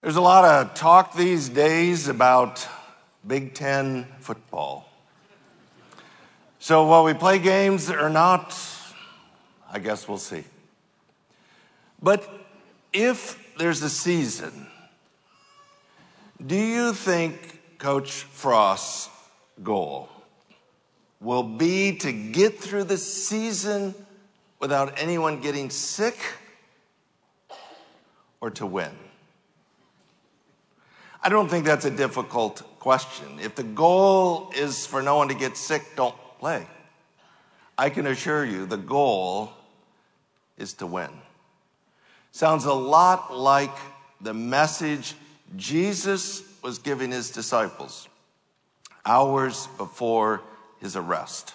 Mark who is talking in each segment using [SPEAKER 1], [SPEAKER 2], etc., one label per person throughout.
[SPEAKER 1] There's a lot of talk these days about Big Ten football. So, will we play games or not? I guess we'll see. But if there's a season, do you think Coach Frost's goal will be to get through the season without anyone getting sick or to win? I don't think that's a difficult question. If the goal is for no one to get sick, don't play. I can assure you the goal is to win. Sounds a lot like the message Jesus was giving his disciples hours before his arrest.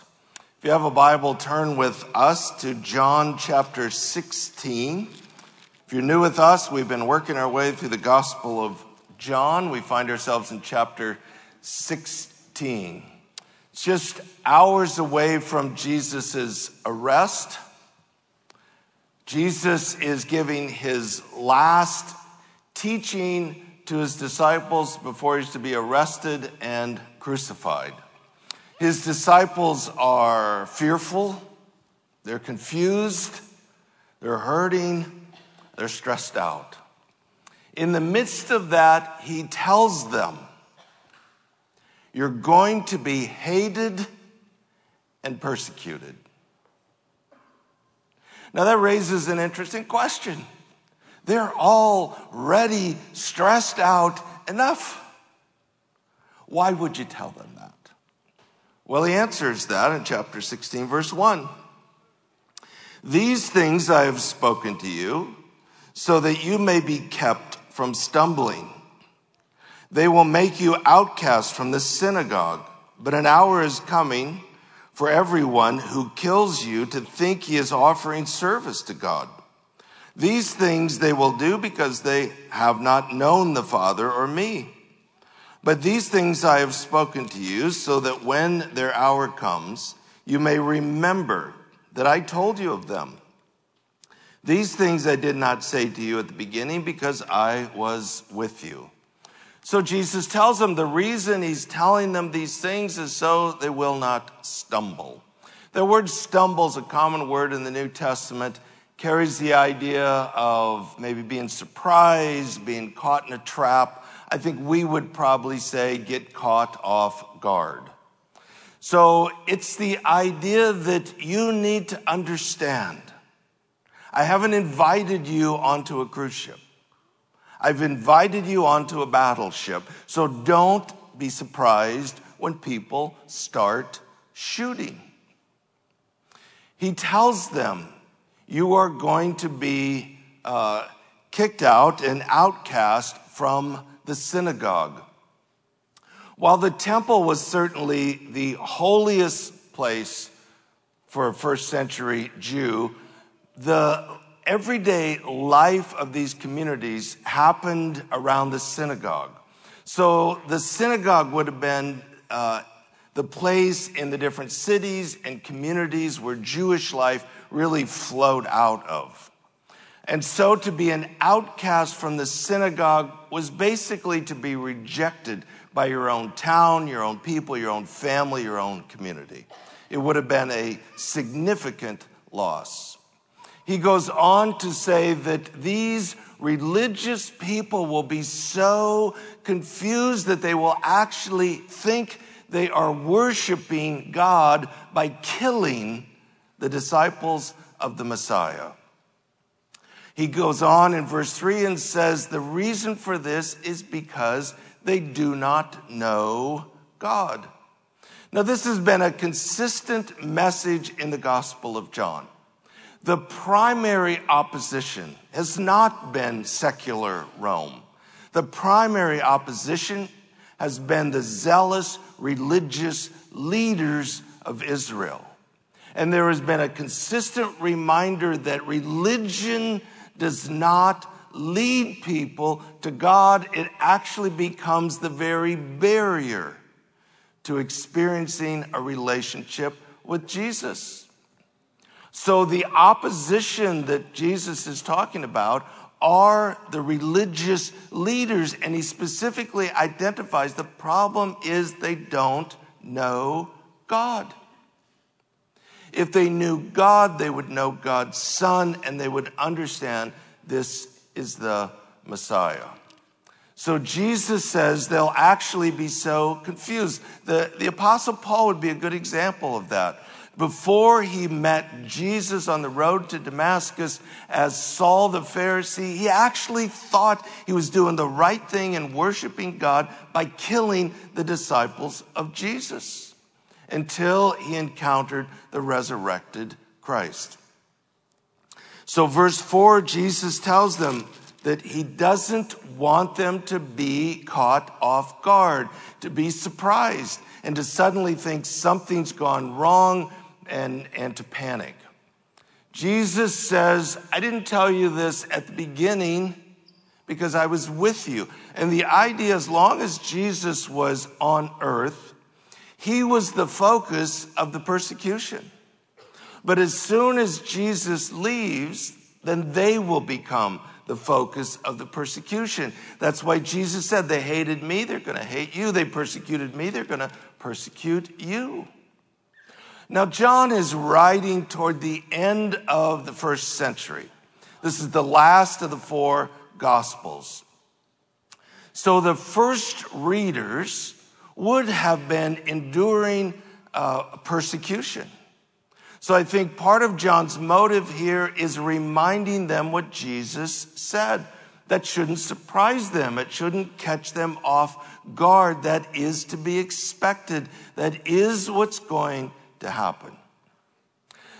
[SPEAKER 1] If you have a Bible, turn with us to John chapter 16. If you're new with us, we've been working our way through the Gospel of John. We find ourselves in chapter 16. It's just hours away from Jesus' arrest. Jesus is giving his last teaching to his disciples before he's to be arrested and crucified. His disciples are fearful, they're confused, they're hurting, they're stressed out. In the midst of that, he tells them, You're going to be hated and persecuted. Now, that raises an interesting question. They're already stressed out enough. Why would you tell them that? Well, he answers that in chapter 16, verse 1. These things I have spoken to you so that you may be kept from stumbling. They will make you outcast from the synagogue, but an hour is coming for everyone who kills you to think he is offering service to God. These things they will do because they have not known the Father or me. But these things I have spoken to you so that when their hour comes, you may remember that I told you of them. These things I did not say to you at the beginning because I was with you. So Jesus tells them the reason he's telling them these things is so they will not stumble. The word stumble is a common word in the New Testament, carries the idea of maybe being surprised, being caught in a trap. I think we would probably say get caught off guard. So it's the idea that you need to understand I haven't invited you onto a cruise ship. I've invited you onto a battleship. So don't be surprised when people start shooting. He tells them, You are going to be uh, kicked out and outcast from the synagogue. While the temple was certainly the holiest place for a first century Jew, the everyday life of these communities happened around the synagogue. So the synagogue would have been uh, the place in the different cities and communities where Jewish life really flowed out of. And so to be an outcast from the synagogue was basically to be rejected by your own town, your own people, your own family, your own community. It would have been a significant loss. He goes on to say that these religious people will be so confused that they will actually think they are worshiping God by killing the disciples of the Messiah. He goes on in verse 3 and says, The reason for this is because they do not know God. Now, this has been a consistent message in the Gospel of John. The primary opposition has not been secular Rome. The primary opposition has been the zealous religious leaders of Israel. And there has been a consistent reminder that religion does not lead people to God. It actually becomes the very barrier to experiencing a relationship with Jesus. So the opposition that Jesus is talking about are the religious leaders. And he specifically identifies the problem is they don't know God. If they knew God, they would know God's Son and they would understand this is the Messiah. So Jesus says they'll actually be so confused. The, the Apostle Paul would be a good example of that. Before he met Jesus on the road to Damascus as Saul the Pharisee, he actually thought he was doing the right thing and worshiping God by killing the disciples of Jesus until he encountered the resurrected Christ. So, verse 4, Jesus tells them that he doesn't want them to be caught off guard, to be surprised, and to suddenly think something's gone wrong and, and to panic. Jesus says, I didn't tell you this at the beginning because I was with you. And the idea, as long as Jesus was on earth, he was the focus of the persecution. But as soon as Jesus leaves, then they will become the focus of the persecution. That's why Jesus said, They hated me, they're going to hate you. They persecuted me, they're going to persecute you. Now, John is writing toward the end of the first century. This is the last of the four gospels. So the first readers would have been enduring uh, persecution. So I think part of John's motive here is reminding them what Jesus said. That shouldn't surprise them. It shouldn't catch them off guard. That is to be expected. That is what's going to happen.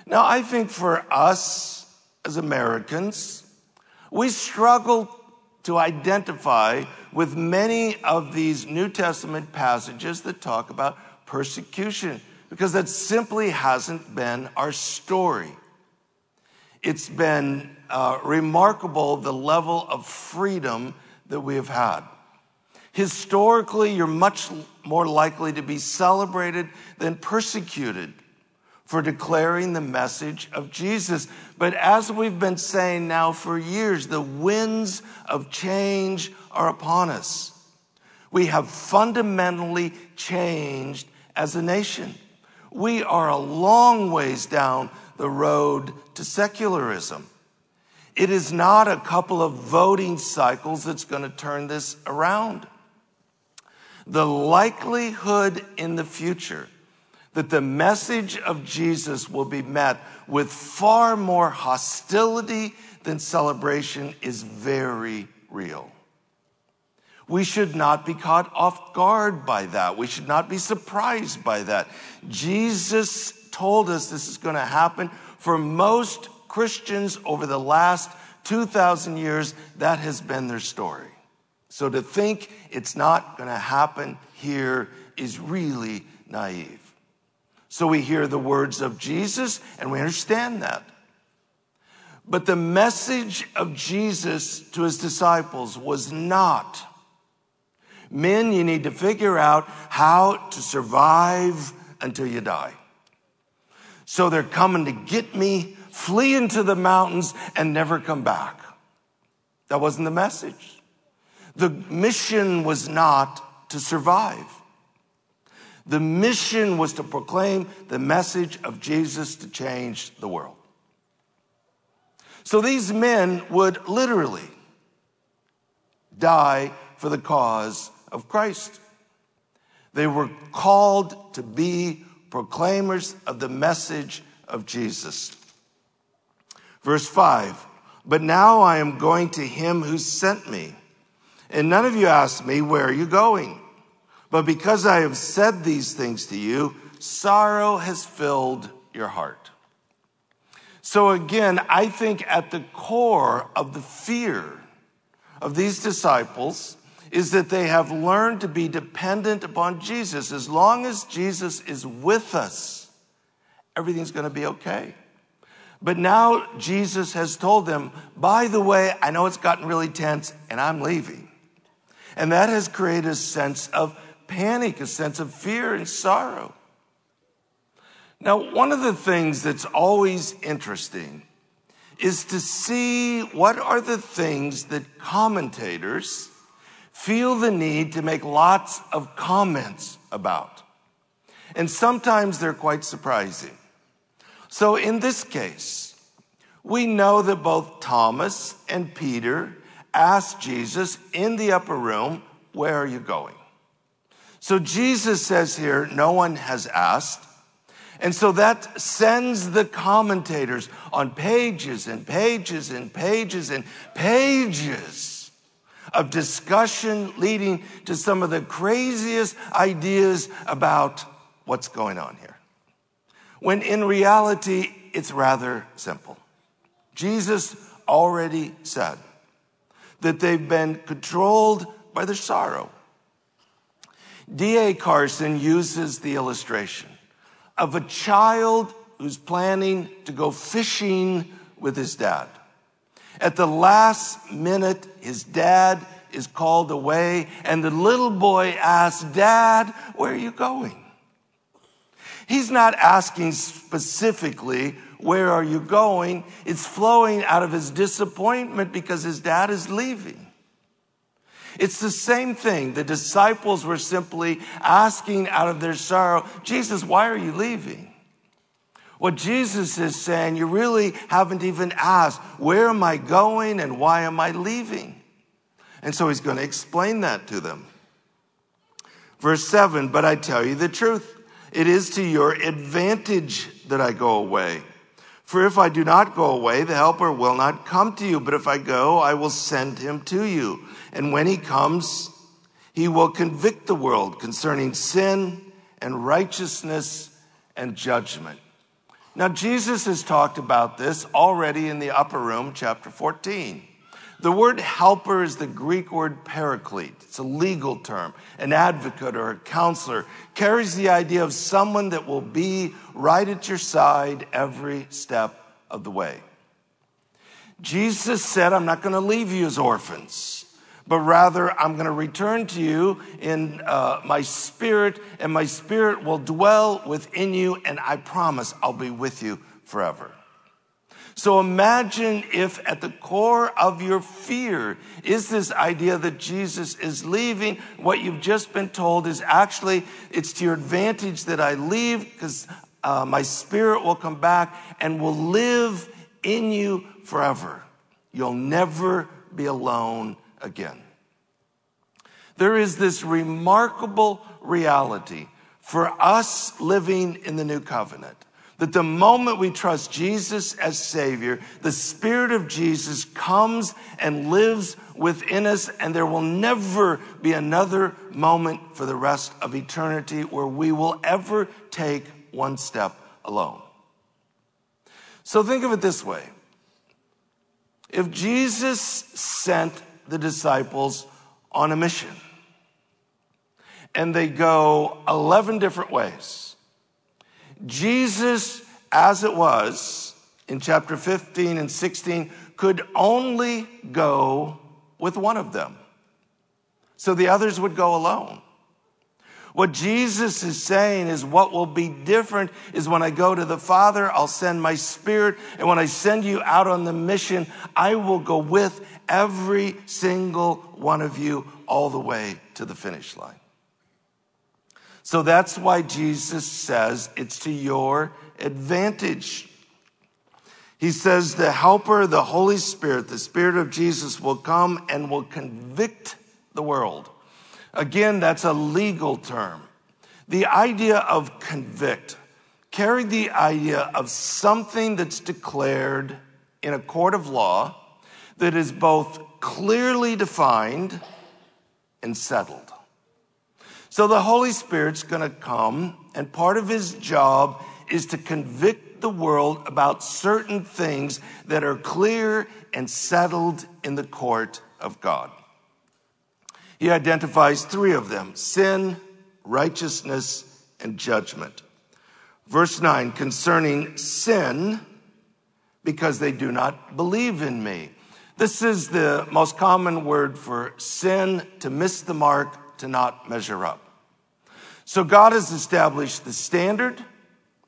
[SPEAKER 1] Now, I think for us as Americans, we struggle to identify with many of these New Testament passages that talk about persecution because that simply hasn't been our story. It's been uh, remarkable the level of freedom that we have had. Historically, you're much more likely to be celebrated than persecuted for declaring the message of Jesus. But as we've been saying now for years, the winds of change are upon us. We have fundamentally changed as a nation. We are a long ways down the road to secularism. It is not a couple of voting cycles that's going to turn this around. The likelihood in the future that the message of Jesus will be met with far more hostility than celebration is very real. We should not be caught off guard by that. We should not be surprised by that. Jesus told us this is going to happen. For most Christians over the last 2,000 years, that has been their story. So to think it's not going to happen here is really naive. So we hear the words of Jesus and we understand that. But the message of Jesus to his disciples was not, men, you need to figure out how to survive until you die. So they're coming to get me, flee into the mountains and never come back. That wasn't the message. The mission was not to survive. The mission was to proclaim the message of Jesus to change the world. So these men would literally die for the cause of Christ. They were called to be proclaimers of the message of Jesus. Verse 5 But now I am going to him who sent me, and none of you asked me, Where are you going? But because I have said these things to you, sorrow has filled your heart. So again, I think at the core of the fear of these disciples is that they have learned to be dependent upon Jesus. As long as Jesus is with us, everything's going to be okay. But now Jesus has told them, by the way, I know it's gotten really tense and I'm leaving. And that has created a sense of panic, a sense of fear and sorrow. Now, one of the things that's always interesting is to see what are the things that commentators feel the need to make lots of comments about. And sometimes they're quite surprising. So in this case, we know that both Thomas and Peter asked Jesus in the upper room, Where are you going? So Jesus says here, No one has asked. And so that sends the commentators on pages and pages and pages and pages of discussion leading to some of the craziest ideas about what's going on here. When in reality, it's rather simple. Jesus already said that they've been controlled by their sorrow. D.A. Carson uses the illustration of a child who's planning to go fishing with his dad. At the last minute, his dad is called away, and the little boy asks, Dad, where are you going? He's not asking specifically, Where are you going? It's flowing out of his disappointment because his dad is leaving. It's the same thing. The disciples were simply asking out of their sorrow, Jesus, why are you leaving? What Jesus is saying, you really haven't even asked, where am I going and why am I leaving? And so he's going to explain that to them. Verse 7 But I tell you the truth, it is to your advantage that I go away. For if I do not go away, the Helper will not come to you, but if I go, I will send him to you. And when he comes, he will convict the world concerning sin and righteousness and judgment. Now, Jesus has talked about this already in the upper room, chapter 14. The word helper is the Greek word paraclete. It's a legal term. An advocate or a counselor carries the idea of someone that will be right at your side every step of the way. Jesus said, I'm not going to leave you as orphans but rather I'm going to return to you in uh, my spirit, and my spirit will dwell within you, and I promise I'll be with you forever. So imagine if at the core of your fear is this idea that Jesus is leaving. What you've just been told is actually it's to your advantage that I leave because uh, my spirit will come back and will live in you forever. You'll never be alone again. There is this remarkable reality for us living in the new covenant that the moment we trust Jesus as Savior, the Spirit of Jesus comes and lives within us, and there will never be another moment for the rest of eternity where we will ever take one step alone. So think of it this way if Jesus sent the disciples on a mission. And they go 11 different ways. Jesus, as it was in chapter 15 and 16, could only go with one of them. So the others would go alone. What Jesus is saying is what will be different is when I go to the Father, I'll send my spirit. And when I send you out on the mission, I will go with every single one of you all the way to the finish line. So that's why Jesus says it's to your advantage. He says the helper, the Holy Spirit, the Spirit of Jesus will come and will convict the world Again, that's a legal term. The idea of convict carried the idea of something that's declared in a court of law that is both clearly defined and settled. So the Holy Spirit's going to come, and part of his job is to convict the world about certain things that are clear and settled in the court of God. He identifies three of them sin, righteousness, and judgment. Verse 9 concerning sin, because they do not believe in me. This is the most common word for sin, to miss the mark, to not measure up. So God has established the standard,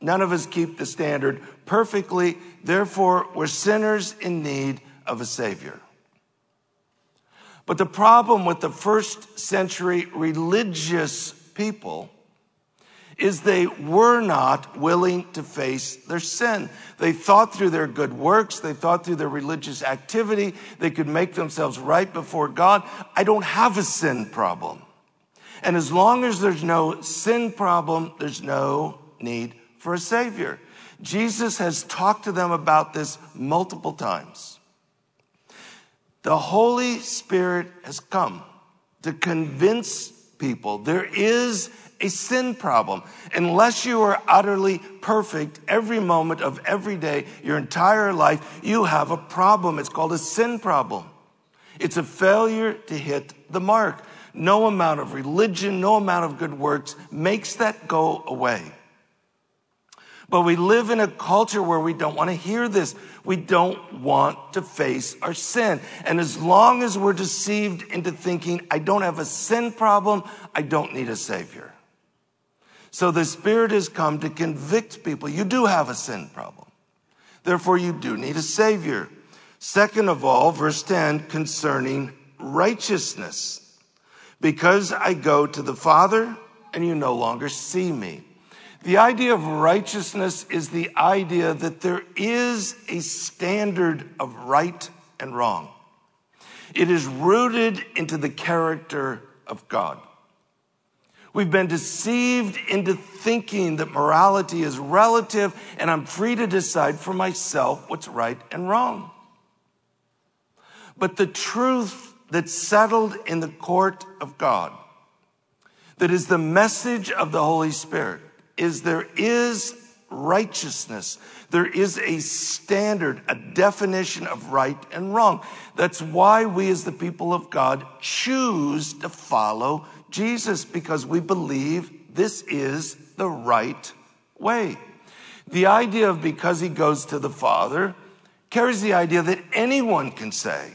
[SPEAKER 1] None of us keep the standard perfectly. Therefore, we're sinners in need of a Savior. But the problem with the first century religious people is they were not willing to face their sin. They thought through their good works, they thought through their religious activity, they could make themselves right before God. I don't have a sin problem. And as long as there's no sin problem, there's no need for a savior. Jesus has talked to them about this multiple times. The Holy Spirit has come to convince people there is a sin problem. Unless you are utterly perfect every moment of every day, your entire life, you have a problem. It's called a sin problem. It's a failure to hit the mark. No amount of religion, no amount of good works makes that go away. But we live in a culture where we don't want to hear this. We don't want to face our sin. And as long as we're deceived into thinking, I don't have a sin problem, I don't need a savior. So the Spirit has come to convict people. You do have a sin problem. Therefore, you do need a savior. Second of all, verse 10 concerning righteousness. Because I go to the Father and you no longer see me. The idea of righteousness is the idea that there is a standard of right and wrong. It is rooted into the character of God. We've been deceived into thinking that morality is relative and I'm free to decide for myself what's right and wrong. But the truth that's settled in the court of God, that is the message of the Holy Spirit, is there is righteousness. There is a standard, a definition of right and wrong. That's why we as the people of God choose to follow Jesus because we believe this is the right way. The idea of because he goes to the Father carries the idea that anyone can say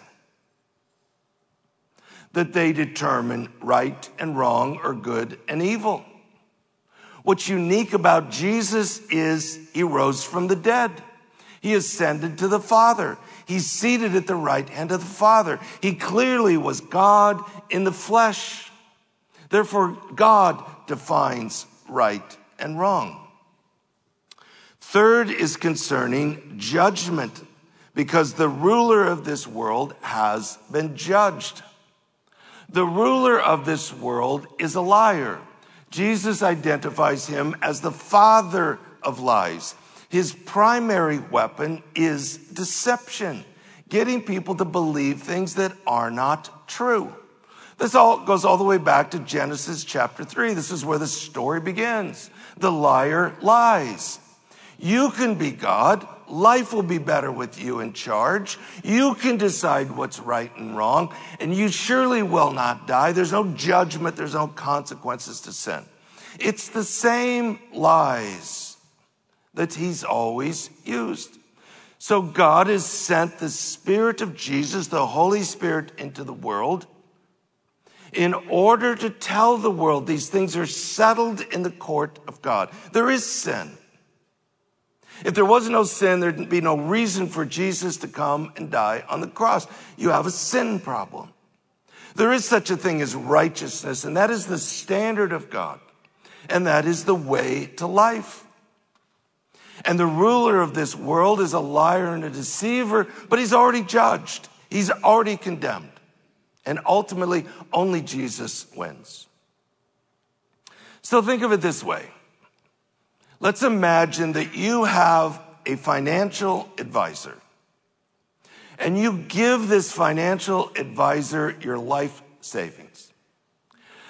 [SPEAKER 1] that they determine right and wrong or good and evil. What's unique about Jesus is he rose from the dead. He ascended to the Father. He's seated at the right hand of the Father. He clearly was God in the flesh. Therefore, God defines right and wrong. Third is concerning judgment, because the ruler of this world has been judged. The ruler of this world is a liar. Jesus identifies him as the father of lies. His primary weapon is deception, getting people to believe things that are not true. This all goes all the way back to Genesis chapter 3. This is where the story begins. The liar lies. You can be God. Life will be better with you in charge. You can decide what's right and wrong, and you surely will not die. There's no judgment, there's no consequences to sin. It's the same lies that he's always used. So God has sent the Spirit of Jesus, the Holy Spirit, into the world in order to tell the world these things are settled in the court of God. There is sin. If there was no sin, there'd be no reason for Jesus to come and die on the cross. You have a sin problem. There is such a thing as righteousness, and that is the standard of God, and that is the way to life. And the ruler of this world is a liar and a deceiver, but he's already judged. He's already condemned. And ultimately, only Jesus wins. So think of it this way Let's imagine that you have a financial advisor and you give this financial advisor your life savings.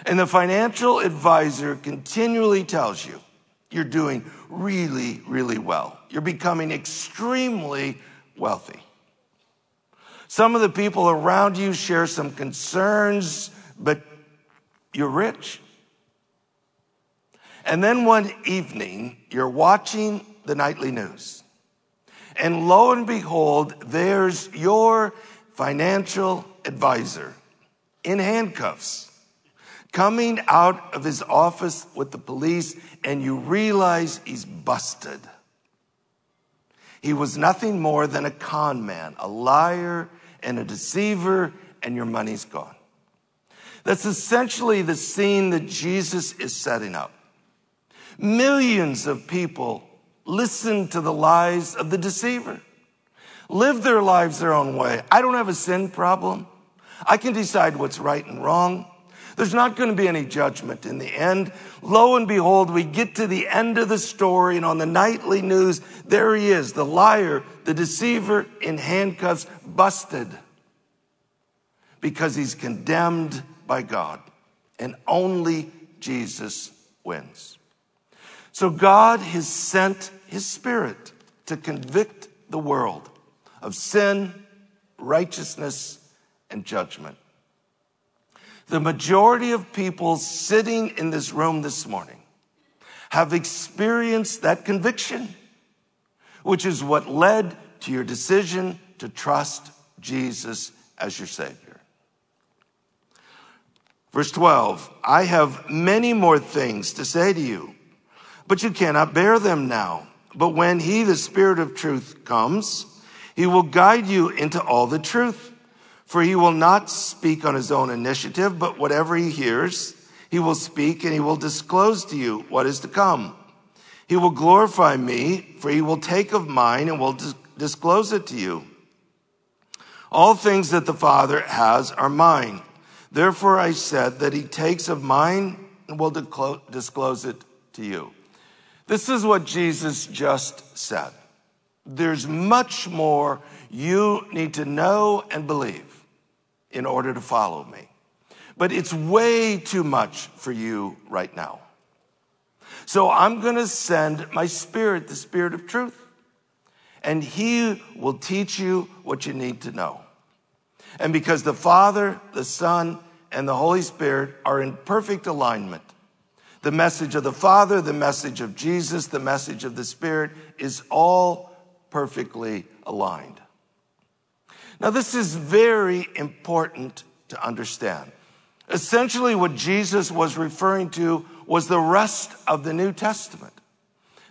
[SPEAKER 1] And the financial advisor continually tells you you're doing really, really well. You're becoming extremely wealthy. Some of the people around you share some concerns, but you're rich. And then one evening, you're watching the nightly news. And lo and behold, there's your financial advisor in handcuffs coming out of his office with the police, and you realize he's busted. He was nothing more than a con man, a liar and a deceiver, and your money's gone. That's essentially the scene that Jesus is setting up. Millions of people listen to the lies of the deceiver, live their lives their own way. I don't have a sin problem. I can decide what's right and wrong. There's not going to be any judgment in the end. Lo and behold, we get to the end of the story, and on the nightly news, there he is, the liar, the deceiver in handcuffs, busted because he's condemned by God. And only Jesus wins. So God has sent his spirit to convict the world of sin, righteousness, and judgment. The majority of people sitting in this room this morning have experienced that conviction, which is what led to your decision to trust Jesus as your Savior. Verse 12, I have many more things to say to you, but you cannot bear them now. But when He, the Spirit of truth, comes, He will guide you into all the truth. For he will not speak on his own initiative, but whatever he hears, he will speak and he will disclose to you what is to come. He will glorify me, for he will take of mine and will disclose it to you. All things that the Father has are mine. Therefore I said that he takes of mine and will disclose it to you. This is what Jesus just said. There's much more you need to know and believe in order to follow me. But it's way too much for you right now. So I'm going to send my spirit, the spirit of truth, and he will teach you what you need to know. And because the Father, the Son, and the Holy Spirit are in perfect alignment, the message of the Father, the message of Jesus, the message of the Spirit is all perfectly aligned. Now, this is very important to understand. Essentially, what Jesus was referring to was the rest of the New Testament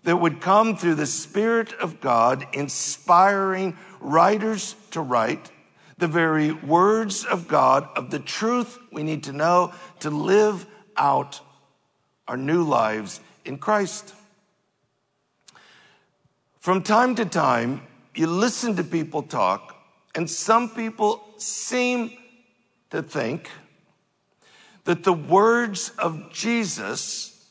[SPEAKER 1] that would come through the Spirit of God, inspiring writers to write the very words of God, of the truth we need to know to live out our new lives in Christ. From time to time, you listen to people talk and some people seem to think that the words of Jesus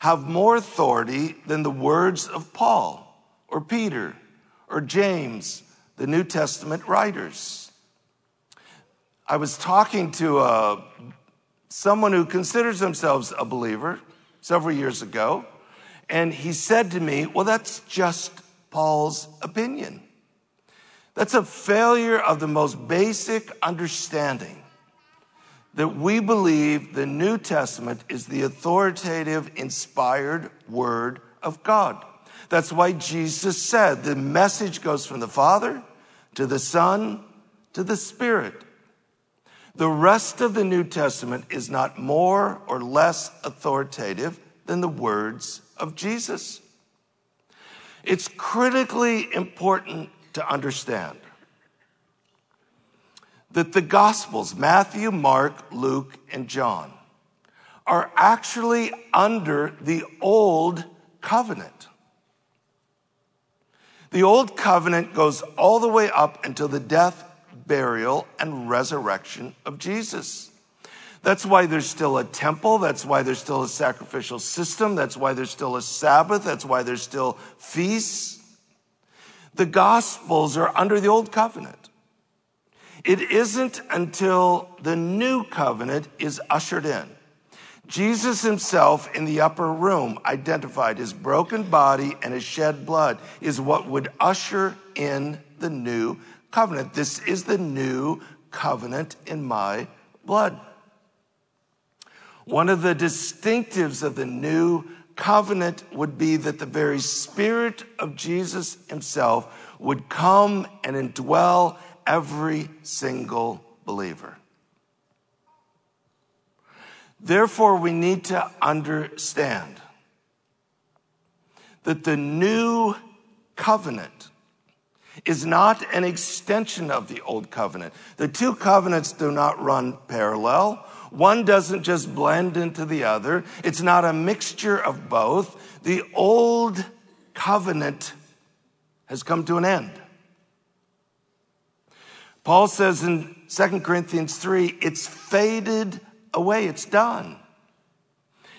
[SPEAKER 1] have more authority than the words of Paul or Peter or James, the New Testament writers. I was talking to a, someone who considers themselves a believer several years ago, and he said to me, Well, that's just Paul's opinion. That's a failure of the most basic understanding that we believe the New Testament is the authoritative, inspired word of God. That's why Jesus said the message goes from the Father to the Son to the Spirit. The rest of the New Testament is not more or less authoritative than the words of Jesus. It's critically important to understand that the Gospels, Matthew, Mark, Luke, and John, are actually under the Old Covenant. The Old Covenant goes all the way up until the death, burial, and resurrection of Jesus. That's why there's still a temple. That's why there's still a sacrificial system. That's why there's still a Sabbath. That's why there's still feasts. The Gospels are under the Old Covenant. It isn't until the New Covenant is ushered in. Jesus himself in the upper room identified his broken body and his shed blood is what would usher in the new covenant. This is the new covenant in my blood. One of the distinctives of the new covenant would be that the very Spirit of Jesus Himself would come and indwell every single believer. Therefore, we need to understand that the new covenant is not an extension of the old covenant. The two covenants do not run parallel. One doesn't just blend into the other. It's not a mixture of both. The old covenant has come to an end. Paul says in 2 Corinthians 3, it's faded away, it's done.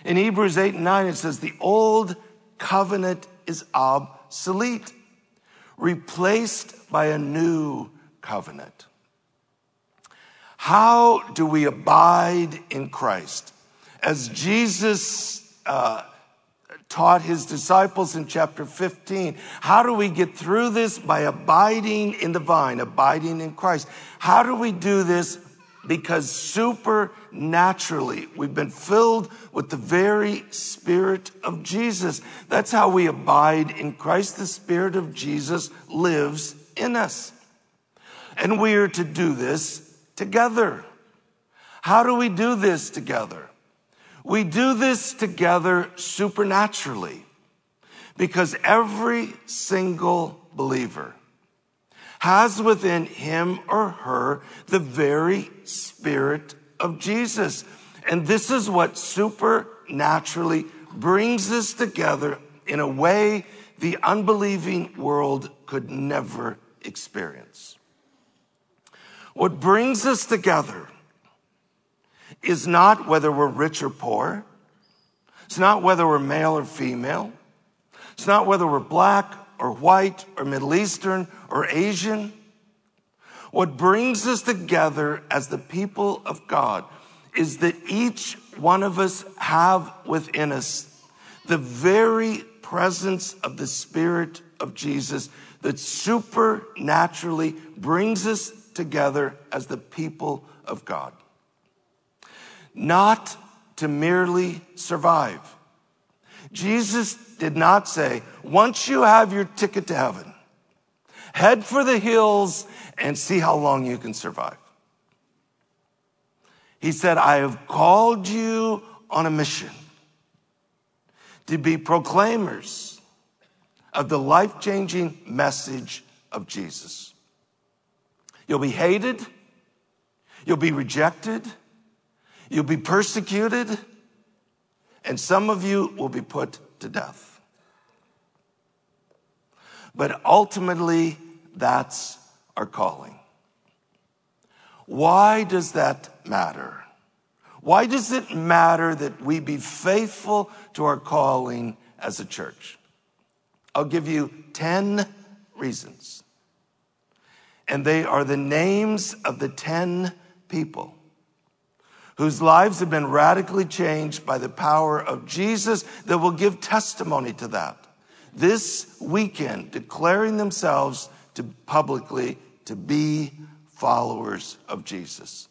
[SPEAKER 1] In Hebrews 8 and 9, it says, the old covenant is obsolete, replaced by a new covenant. How do we abide in Christ? As Jesus uh, taught his disciples in chapter 15, how do we get through this? By abiding in the vine, abiding in Christ. How do we do this? Because supernaturally, we've been filled with the very Spirit of Jesus. That's how we abide in Christ. The Spirit of Jesus lives in us. And we are to do this together. How do we do this together? We do this together supernaturally because every single believer has within him or her the very spirit of Jesus. And this is what supernaturally brings us together in a way the unbelieving world could never experience. What brings us together is not whether we're rich or poor. It's not whether we're male or female. It's not whether we're black or white or Middle Eastern or Asian. What brings us together as the people of God is that each one of us have within us the very presence of the Spirit of Jesus that supernaturally brings us together as the people of God. Not to merely survive. Jesus did not say, once you have your ticket to heaven, head for the hills and see how long you can survive. He said, I have called you on a mission to be proclaimers of the life changing message of Jesus. You'll be hated. You'll be rejected. You'll be persecuted. And some of you will be put to death. But ultimately, that's our calling. Why does that matter? Why does it matter that we be faithful to our calling as a church? I'll give you 10 reasons and they are the names of the 10 people whose lives have been radically changed by the power of Jesus that will give testimony to that. This weekend, declaring themselves to publicly to be followers of Jesus.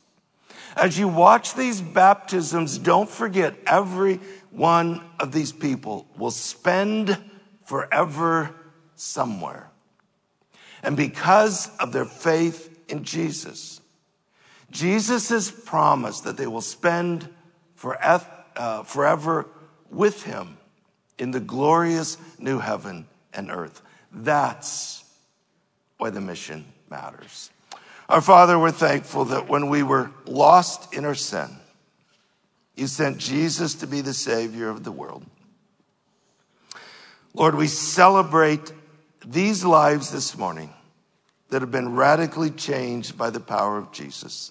[SPEAKER 1] As you watch these baptisms, don't forget every one of these people will spend forever somewhere. And because of their faith in Jesus, Jesus has promised that they will spend uh, forever with him in the glorious new heaven and earth. That's why the mission matters. Our Father, we're thankful that when we were lost in our sin, you sent Jesus to be the Savior of the world. Lord, we celebrate these lives this morning that have been radically changed by the power of Jesus,